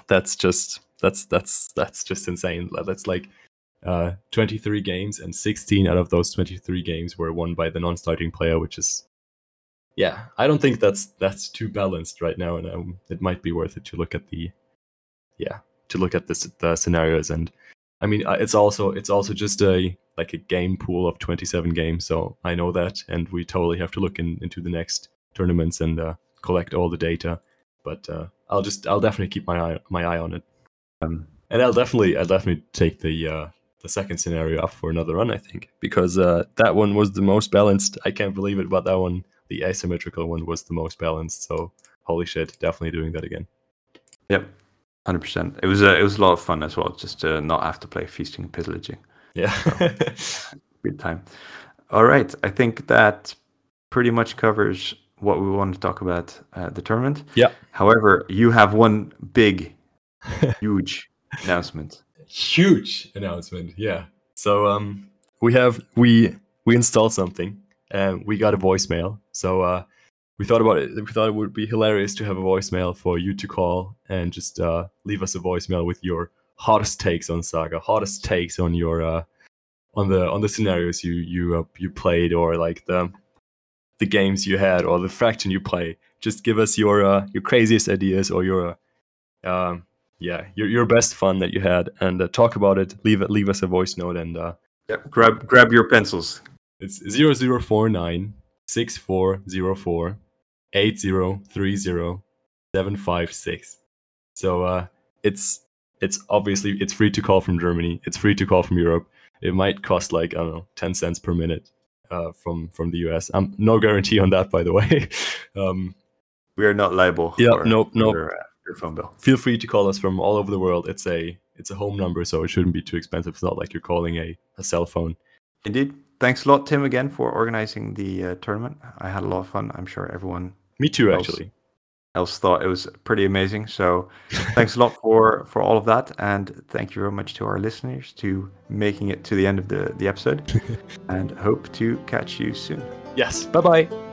that's just that's that's that's just insane. That's like uh, 23 games, and 16 out of those 23 games were won by the non-starting player, which is yeah, I don't think that's that's too balanced right now, and um, it might be worth it to look at the yeah to look at this the scenarios and I mean uh, it's also it's also just a like a game pool of 27 games, so I know that, and we totally have to look in, into the next tournaments and uh, collect all the data. But uh, I'll just I'll definitely keep my eye my eye on it. Um, and I'll definitely I'll definitely take the uh, the second scenario up for another run. I think because uh, that one was the most balanced. I can't believe it, but that one, the asymmetrical one, was the most balanced. So holy shit, definitely doing that again. Yep, hundred percent. It was a it was a lot of fun as well, just to not have to play feasting and pillaging. Yeah, so, [laughs] good time. All right, I think that pretty much covers what we want to talk about uh, the tournament. Yeah. However, you have one big, [laughs] huge announcement. Huge announcement. Yeah. So um, we have we we installed something and we got a voicemail. So uh, we thought about it. We thought it would be hilarious to have a voicemail for you to call and just uh, leave us a voicemail with your hottest takes on Saga, hottest takes on your uh, on the on the scenarios you you uh, you played or like the the games you had or the fraction you play. Just give us your uh, your craziest ideas or your uh, um, yeah your your best fun that you had and uh, talk about it. Leave it leave us a voice note and uh, yep. grab grab your pencils. It's 0049 6404 8030 756. So uh, it's it's obviously it's free to call from Germany. It's free to call from Europe. It might cost like I don't know ten cents per minute uh, from from the US. Um, no guarantee on that, by the way. [laughs] um, we are not liable. Yeah, nope, nope. Your, uh, your phone bill. Feel free to call us from all over the world. It's a it's a home number, so it shouldn't be too expensive. It's not like you're calling a, a cell phone. Indeed. Thanks a lot, Tim, again for organizing the uh, tournament. I had a lot of fun. I'm sure everyone. Me too, else, actually. Else thought it was pretty amazing. So, thanks a lot [laughs] for for all of that, and thank you very much to our listeners to making it to the end of the the episode, [laughs] and hope to catch you soon. Yes. Bye bye.